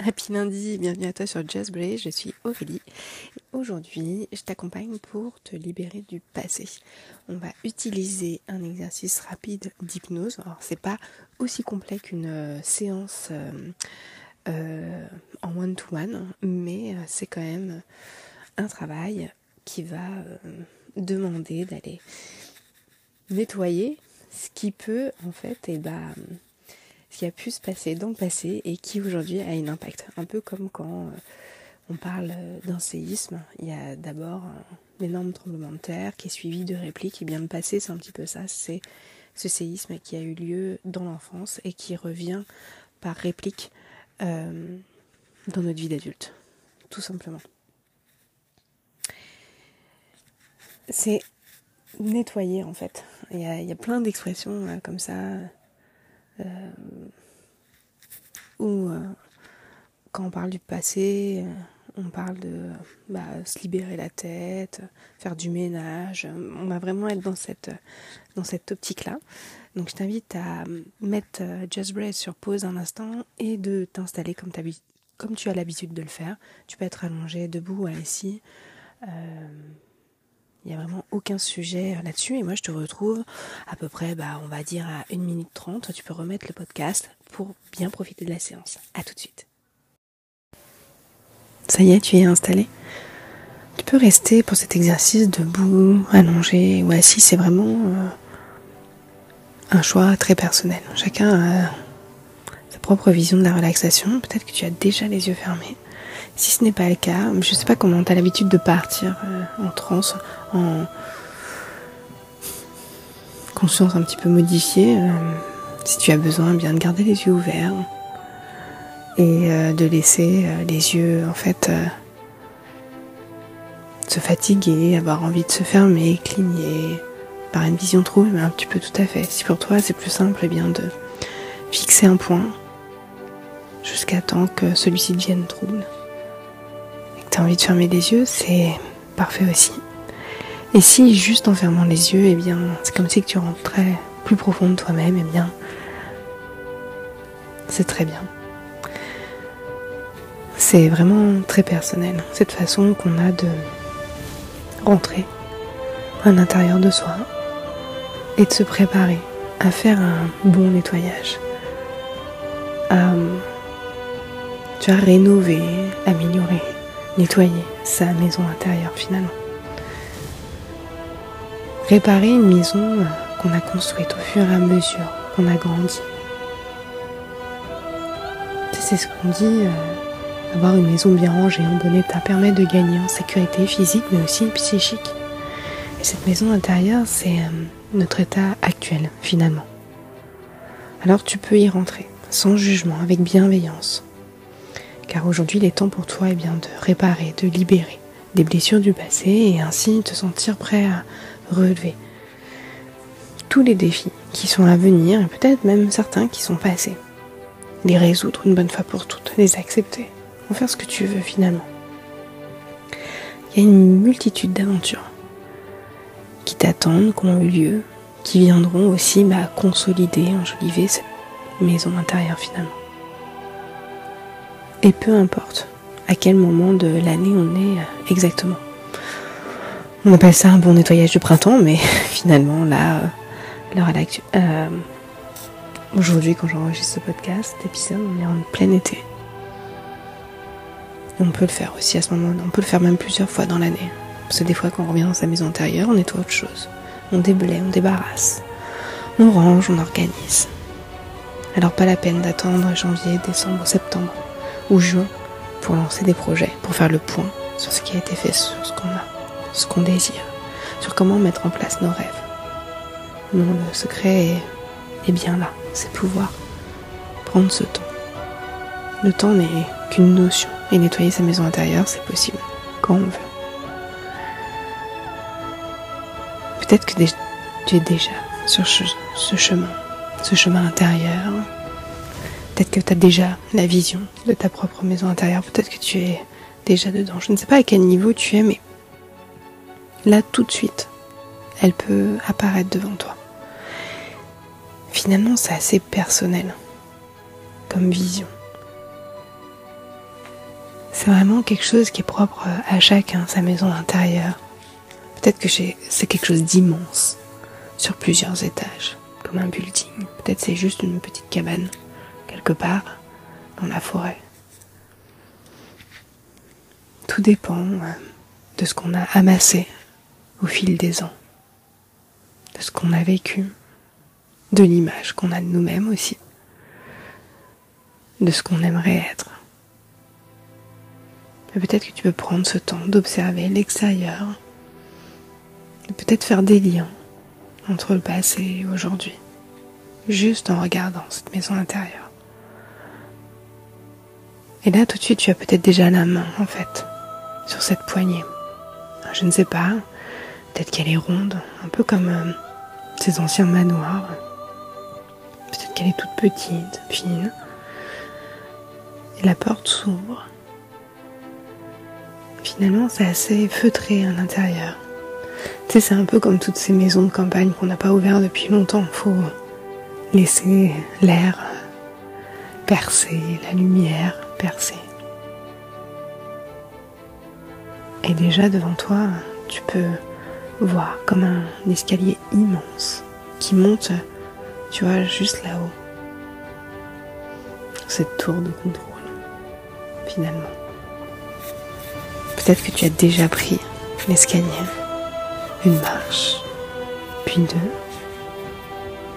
Happy lundi, bienvenue à toi sur Just Break, je suis Aurélie. Aujourd'hui, je t'accompagne pour te libérer du passé. On va utiliser un exercice rapide d'hypnose. Alors, c'est pas aussi complet qu'une euh, séance euh, euh, en one-to-one, mais c'est quand même un travail qui va demander d'aller nettoyer ce qui peut en fait et eh ben, ce qui a pu se passer dans le passé et qui aujourd'hui a un impact. Un peu comme quand euh, on parle d'un séisme, il y a d'abord un énorme tremblement de terre qui est suivi de répliques. Et bien le passé, c'est un petit peu ça, c'est ce séisme qui a eu lieu dans l'enfance et qui revient par réplique euh, dans notre vie d'adulte, tout simplement. C'est nettoyer en fait. Il y a, plein d'expressions euh, comme ça euh, ou euh, quand on parle du passé, euh, on parle de bah, se libérer la tête, faire du ménage. On va vraiment être dans cette, dans cette optique-là. Donc je t'invite à mettre Just Breath sur pause un instant et de t'installer comme, tu as l'habitude de le faire. Tu peux être allongé, debout, assis. Euh, il n'y a vraiment aucun sujet là-dessus. Et moi, je te retrouve à peu près, bah, on va dire à 1 minute 30. Tu peux remettre le podcast pour bien profiter de la séance. À tout de suite. Ça y est, tu es installé. Tu peux rester pour cet exercice debout, allongé ou assis. C'est vraiment euh, un choix très personnel. Chacun a sa propre vision de la relaxation. Peut-être que tu as déjà les yeux fermés. Si ce n'est pas le cas, je ne sais pas comment tu as l'habitude de partir euh, en transe, en conscience un petit peu modifiée. Euh, si tu as besoin, bien de garder les yeux ouverts et euh, de laisser les yeux en fait se fatiguer, avoir envie de se fermer, cligner par une vision trouble, mais un petit peu tout à fait. Si pour toi c'est plus simple, eh bien de fixer un point jusqu'à temps que celui-ci devienne trouble envie de fermer les yeux, c'est parfait aussi. Et si juste en fermant les yeux, eh bien, c'est comme si tu rentrais plus profond de toi-même, eh bien, c'est très bien. C'est vraiment très personnel, cette façon qu'on a de rentrer à l'intérieur de soi et de se préparer à faire un bon nettoyage, à tu as rénover, améliorer nettoyer sa maison intérieure finalement. Réparer une maison euh, qu'on a construite au fur et à mesure qu'on a grandi. C'est ce qu'on dit, euh, avoir une maison bien rangée, en bon état, permet de gagner en sécurité physique mais aussi psychique. Et cette maison intérieure, c'est euh, notre état actuel finalement. Alors tu peux y rentrer, sans jugement, avec bienveillance. Car aujourd'hui, il est temps pour toi eh bien, de réparer, de libérer des blessures du passé et ainsi te sentir prêt à relever tous les défis qui sont à venir et peut-être même certains qui sont passés. Les résoudre une bonne fois pour toutes, les accepter, en faire ce que tu veux finalement. Il y a une multitude d'aventures qui t'attendent, qui ont eu lieu, qui viendront aussi bah, consolider, enjoliver cette maison intérieure finalement. Et peu importe à quel moment de l'année on est euh, exactement. On appelle ça un bon nettoyage de printemps, mais finalement là, euh, l'heure à euh, aujourd'hui quand j'enregistre ce podcast, cet épisode, on est en plein été. on peut le faire aussi à ce moment-là. On peut le faire même plusieurs fois dans l'année. Parce que des fois, quand on revient dans sa maison intérieure, on nettoie autre chose. On déblaye, on débarrasse. On range, on organise. Alors pas la peine d'attendre janvier, décembre, septembre ou juin pour lancer des projets, pour faire le point sur ce qui a été fait, sur ce qu'on a, ce qu'on désire, sur comment mettre en place nos rêves. Non, le secret est, est bien là, c'est pouvoir prendre ce temps. Le temps n'est qu'une notion, et nettoyer sa maison intérieure, c'est possible, quand on veut. Peut-être que tu es déjà sur ce chemin, ce chemin intérieur, Peut-être que tu as déjà la vision de ta propre maison intérieure. Peut-être que tu es déjà dedans. Je ne sais pas à quel niveau tu es, mais là, tout de suite, elle peut apparaître devant toi. Finalement, c'est assez personnel comme vision. C'est vraiment quelque chose qui est propre à chacun, sa maison intérieure. Peut-être que c'est quelque chose d'immense, sur plusieurs étages, comme un building. Peut-être c'est juste une petite cabane, quelque part, dans la forêt. Tout dépend euh, de ce qu'on a amassé au fil des ans, de ce qu'on a vécu, de l'image qu'on a de nous-mêmes aussi, de ce qu'on aimerait être. Peut-être que tu peux prendre ce temps d'observer l'extérieur, de peut-être faire des liens entre le passé et aujourd'hui, juste en regardant cette maison intérieure. Et là, tout de suite, tu as peut-être déjà la main, en fait, sur cette poignée. Je ne sais pas, peut-être qu'elle est ronde, un peu comme euh, ces anciens manoirs. Peut-être qu'elle est toute petite, fine. Et la porte s'ouvre. Finalement, c'est assez feutré à l'intérieur. Tu sais, c'est un peu comme toutes ces maisons de campagne qu'on n'a pas ouvertes depuis longtemps. Faut laisser l'air percer, la lumière percer. Et déjà devant toi, tu peux voir comme un escalier immense qui monte, tu vois, juste là-haut. Cette tour de contrôle, finalement. Peut-être que tu as déjà pris l'escalier, une marche, puis deux.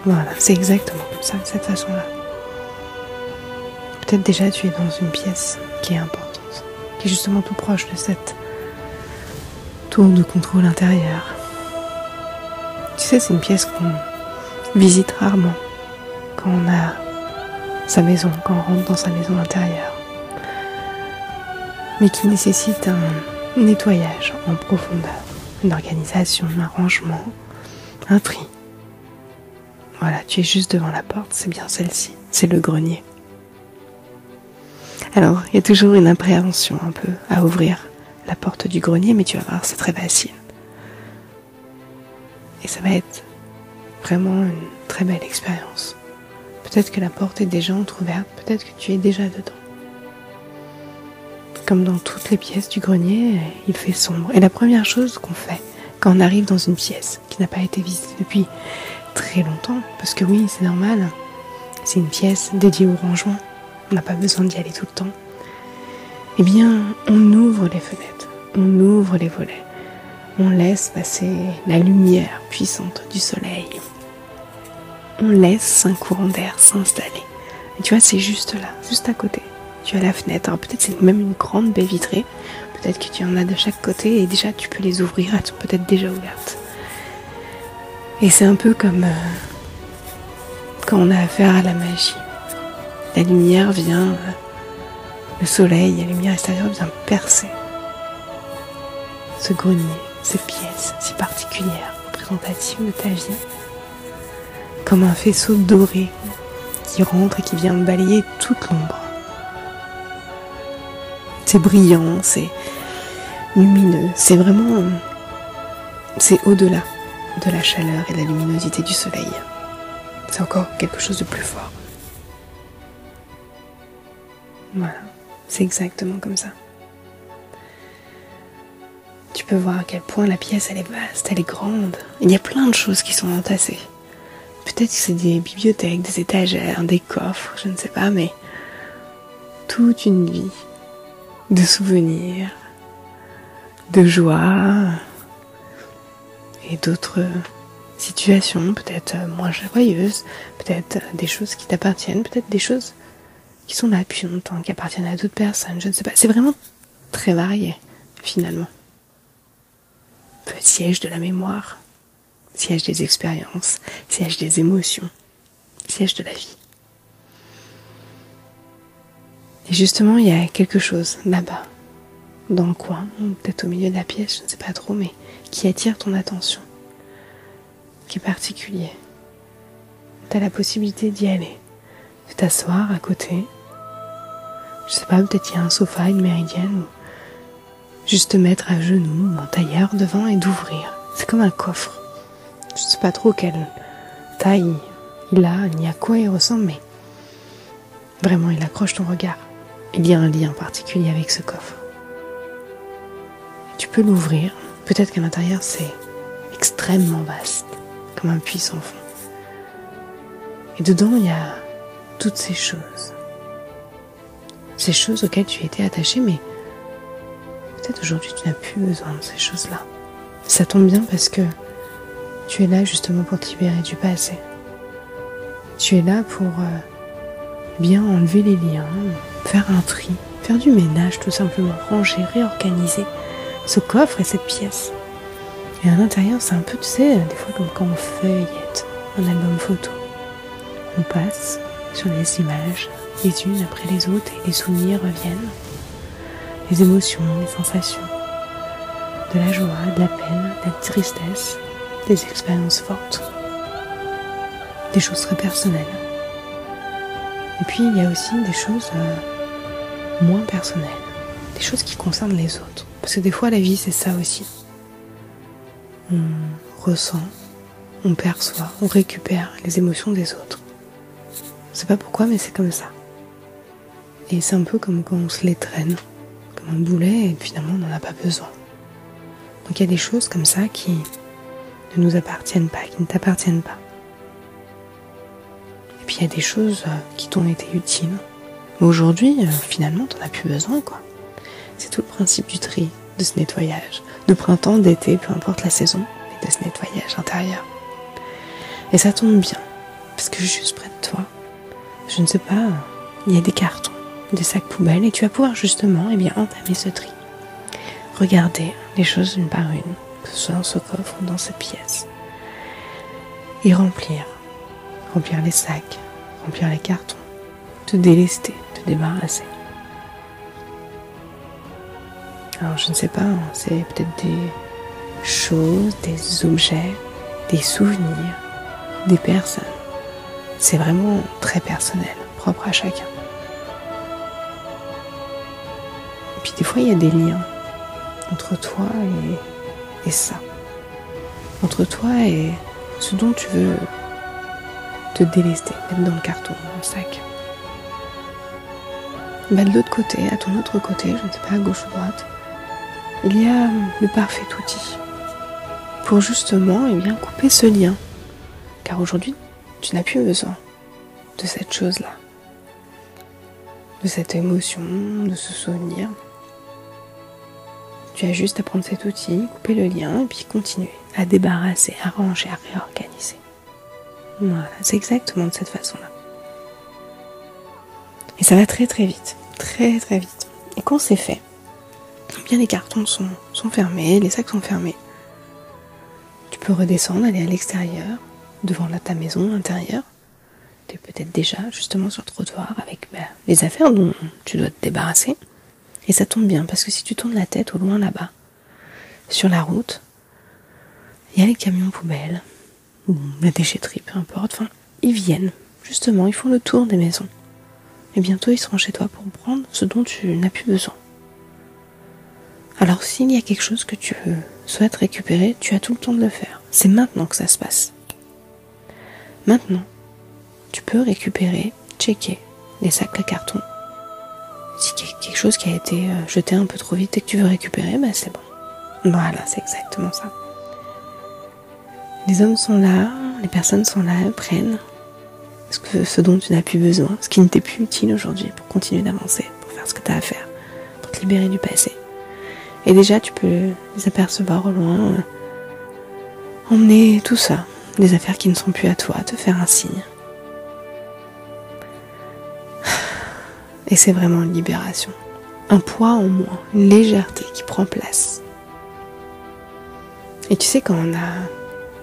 Voilà, c'est exactement comme ça, de cette façon-là. Peut-être déjà tu es dans une pièce qui est importante, qui est justement tout proche de cette de contrôle intérieur. Tu sais, c'est une pièce qu'on visite rarement quand on a sa maison, quand on rentre dans sa maison intérieure, mais qui nécessite un nettoyage en profondeur, une organisation, un rangement, un tri. Voilà, tu es juste devant la porte, c'est bien celle-ci, c'est le grenier. Alors, il y a toujours une appréhension un peu à ouvrir la porte du grenier, mais tu vas voir, c'est très facile. Et ça va être vraiment une très belle expérience. Peut-être que la porte est déjà entr'ouverte, peut-être que tu es déjà dedans. Comme dans toutes les pièces du grenier, il fait sombre. Et la première chose qu'on fait quand on arrive dans une pièce qui n'a pas été visitée depuis très longtemps, parce que oui, c'est normal, c'est une pièce dédiée au rangement, on n'a pas besoin d'y aller tout le temps. Eh bien, on ouvre les fenêtres on ouvre les volets, on laisse passer la lumière puissante du soleil, on laisse un courant d'air s'installer. Et tu vois, c'est juste là, juste à côté. Tu as la fenêtre, alors peut-être c'est même une grande baie vitrée, peut-être que tu en as de chaque côté et déjà tu peux les ouvrir, elles sont peut-être déjà ouvertes. Et c'est un peu comme euh, quand on a affaire à la magie. La lumière vient, le soleil, la lumière extérieure vient percer ce grenier, ces pièces si particulières, représentatives de ta vie, comme un faisceau doré qui rentre et qui vient balayer toute l'ombre. C'est brillant, c'est lumineux, c'est vraiment... C'est au-delà de la chaleur et de la luminosité du soleil. C'est encore quelque chose de plus fort. Voilà, c'est exactement comme ça tu peux voir à quel point la pièce elle est vaste, elle est grande. Il y a plein de choses qui sont entassées. Peut-être que c'est des bibliothèques, des étagères, des coffres, je ne sais pas, mais toute une vie de souvenirs, de joie et d'autres situations, peut-être moins joyeuses, peut-être des choses qui t'appartiennent, peut-être des choses qui sont là depuis longtemps, qui appartiennent à d'autres personnes, je ne sais pas. C'est vraiment très varié, finalement siège de la mémoire, siège des expériences, siège des émotions, siège de la vie. Et justement, il y a quelque chose là-bas, dans le coin, peut-être au milieu de la pièce, je ne sais pas trop, mais qui attire ton attention, qui est particulier. Tu as la possibilité d'y aller, de t'asseoir à côté. Je sais pas, peut-être il y a un sofa, une méridienne, Juste mettre à genoux ou en tailleur devant et d'ouvrir. C'est comme un coffre. Je sais pas trop quelle taille il a, ni à quoi il ressemble, mais vraiment il accroche ton regard. il y a un lien particulier avec ce coffre. Tu peux l'ouvrir. Peut-être qu'à l'intérieur c'est extrêmement vaste, comme un puits sans fond. Et dedans il y a toutes ces choses. Ces choses auxquelles tu étais attaché, mais peut-être aujourd'hui tu n'as plus besoin de ces choses-là. Ça tombe bien parce que tu es là justement pour te libérer du passé. Tu es là pour euh, bien enlever les liens, faire un tri, faire du ménage tout simplement, ranger, réorganiser ce coffre et cette pièce. Et à l'intérieur, c'est un peu, tu sais, des fois comme quand on feuillette un album photo. On passe sur les images, les unes après les autres, et les souvenirs reviennent. Les émotions, les sensations, de la joie, de la peine, de la tristesse, des expériences fortes, des choses très personnelles. Et puis il y a aussi des choses euh, moins personnelles, des choses qui concernent les autres. Parce que des fois la vie c'est ça aussi. On ressent, on perçoit, on récupère les émotions des autres. Je sais pas pourquoi mais c'est comme ça. Et c'est un peu comme quand on se les traîne, comme un boulet et finalement on n'en a pas besoin. Donc il y a des choses comme ça qui ne nous appartiennent pas, qui ne t'appartiennent pas. Et puis il y a des choses euh, qui t'ont été utiles. Aujourd'hui, euh, finalement, t'en as plus besoin, quoi. C'est tout le principe du tri, de ce nettoyage, de printemps, d'été, peu importe la saison, mais de ce nettoyage intérieur. Et ça tombe bien, parce que juste près de toi, je ne sais pas, il y a des cartons, des sacs poubelles, et tu vas pouvoir justement, eh bien, entamer ce tri. Regarder les choses une par une, que ce soit dans ce coffre ou dans cette pièce. Et remplir. Remplir les sacs, remplir les cartons, te délester, te débarrasser. Alors je ne sais pas, hein, c'est peut-être des choses, des objets, des souvenirs, des personnes. C'est vraiment très personnel, propre à chacun. Puis des fois il y a des liens entre toi et, ça. Entre toi et ce dont tu veux te délester, mettre dans le carton, dans le sac. Bah, de l'autre côté, à ton autre côté, je ne sais pas, à gauche ou droite, il y a le parfait outil pour justement eh bien, couper ce lien. Car aujourd'hui, tu n'as plus besoin de cette chose-là, de cette émotion, de ce souvenir. Tu as juste à prendre cet outil, couper le lien et puis continuer à débarrasser, à ranger, à réorganiser. Voilà, c'est exactement de cette façon-là. Et ça va très très vite, très très vite. Et quand c'est fait, bien les cartons sont, sont fermés, les sacs sont fermés. Tu peux redescendre, aller à l'extérieur, devant ta maison intérieure. Tu es peut-être déjà justement sur le trottoir avec ben, les affaires dont tu dois te débarrasser. Et ça tombe bien parce que si tu tournes la tête au loin là-bas, sur la route, il y a les camions poubelles, ou la déchetterie, peu importe, enfin, ils viennent, justement, ils font le tour des maisons. Et bientôt ils seront chez toi pour prendre ce dont tu n'as plus besoin. Alors s'il y a quelque chose que tu souhaites récupérer, tu as tout le temps de le faire. C'est maintenant que ça se passe. Maintenant, tu peux récupérer, checker les sacs à carton si quelque chose qui a été euh, jeté un peu trop vite et que tu veux récupérer, bah c'est bon. Voilà, c'est exactement ça. Les hommes sont là, les personnes sont là, prennent ce dont tu n'as plus besoin, ce qui ne t'est plus utile aujourd'hui pour continuer d'avancer, pour faire ce que tu as à faire, pour te libérer du passé. Et déjà, tu peux les apercevoir au loin, euh, emmener tout ça, des affaires qui ne sont plus à toi, te faire un signe. Et c'est vraiment une libération. Un poids en moins, une légèreté qui prend place. Et tu sais, quand on a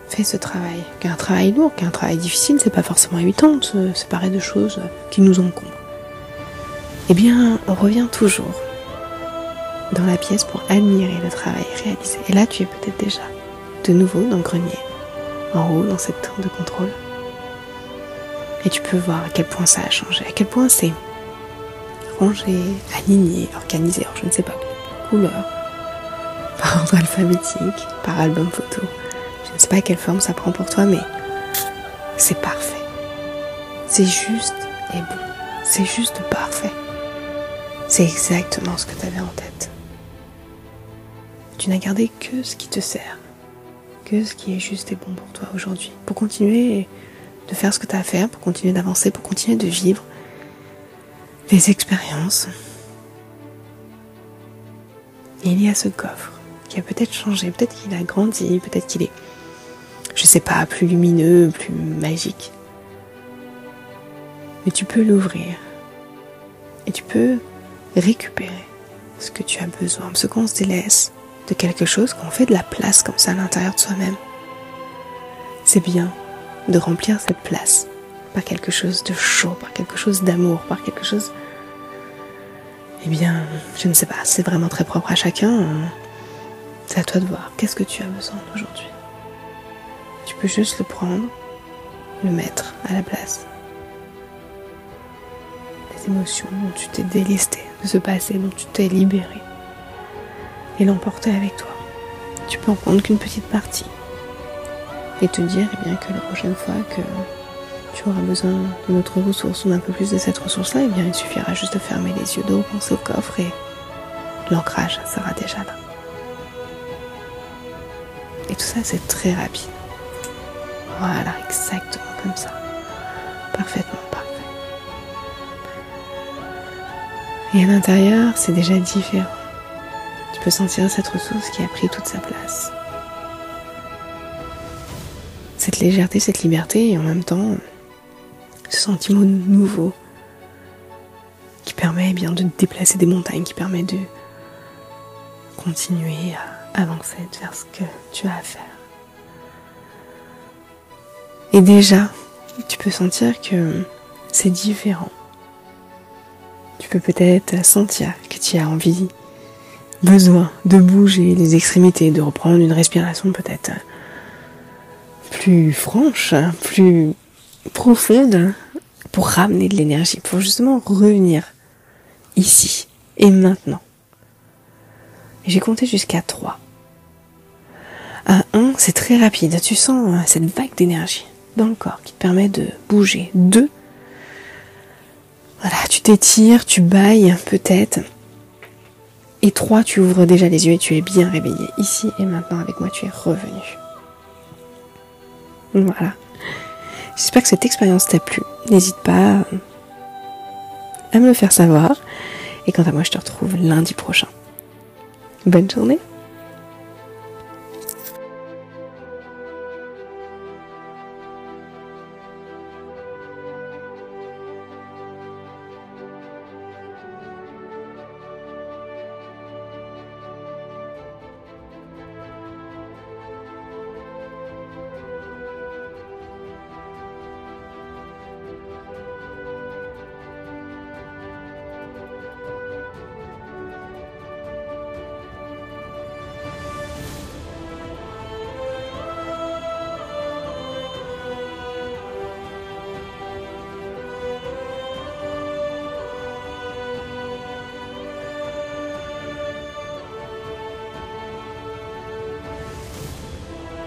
fait ce travail, qu'un travail lourd, qu'un travail difficile, c'est pas forcément évident de se séparer de choses qui nous encombrent. Eh bien, on revient toujours dans la pièce pour admirer le travail réalisé. Et là, tu es peut-être déjà de nouveau dans le grenier, en haut, dans cette tour de contrôle. Et tu peux voir à quel point ça a changé, à quel point c'est rangé, aligné, organisé, alors je ne sais pas, couleur, par ordre alphabétique, par album photo. Je ne sais pas quelle forme ça prend pour toi, mais c'est parfait. C'est juste et bon. C'est juste parfait. C'est exactement ce que tu avais en tête. Tu n'as gardé que ce qui te sert, que ce qui est juste et bon pour toi aujourd'hui, pour continuer de faire ce que tu as à faire, pour continuer d'avancer, pour continuer de vivre des expériences. Il y a ce coffre qui a peut-être changé, peut-être qu'il a grandi, peut-être qu'il est, je sais pas, plus lumineux, plus magique. Mais tu peux l'ouvrir et tu peux récupérer ce que tu as besoin. Ce qu'on se délaisse de quelque chose, qu'on fait de la place comme ça à l'intérieur de soi-même, c'est bien de remplir cette place par quelque chose de chaud, par quelque chose d'amour, par quelque chose... Eh bien, je ne sais pas, c'est vraiment très propre à chacun. C'est à toi de voir. Qu'est-ce que tu as besoin aujourd'hui Tu peux juste le prendre, le mettre à la place. Les émotions dont tu t'es délesté de ce passé, dont tu t'es libéré, et l'emporter avec toi. Tu peux en prendre qu'une petite partie et te dire eh bien, que la prochaine fois que tu auras besoin d'une autre ressource ou d'un peu plus de cette ressource-là, eh bien, il suffira juste de fermer les yeux, de repenser au coffre et l'ancrage sera déjà là. Et tout ça, c'est très rapide. Voilà, exactement comme ça. Parfaitement parfait. Et à l'intérieur, c'est déjà différent. Tu peux sentir cette ressource qui a pris toute sa place cette légèreté, cette liberté et en même temps sentiment nouveau qui permet eh bien de déplacer des montagnes, qui permet de continuer à avancer, de faire ce que tu as à faire. Et déjà, tu peux sentir que c'est différent. Tu peux peut-être sentir que tu as envie, besoin de bouger les extrémités, de reprendre une respiration peut-être plus franche, plus profonde pour ramener de l'énergie, pour justement revenir ici et maintenant. J'ai compté jusqu'à 3. À 1, c'est très rapide. Tu sens euh, cette vague d'énergie dans le corps qui te permet de bouger. 2, voilà, tu t'étires, tu bailles peut-être. Et 3, tu ouvres déjà les yeux et tu es bien réveillé. Ici et maintenant avec moi, tu es revenu. Voilà. J'espère que cette expérience t'a plu. N'hésite pas à me le faire savoir. Et quant à moi, je te retrouve lundi prochain. Bonne journée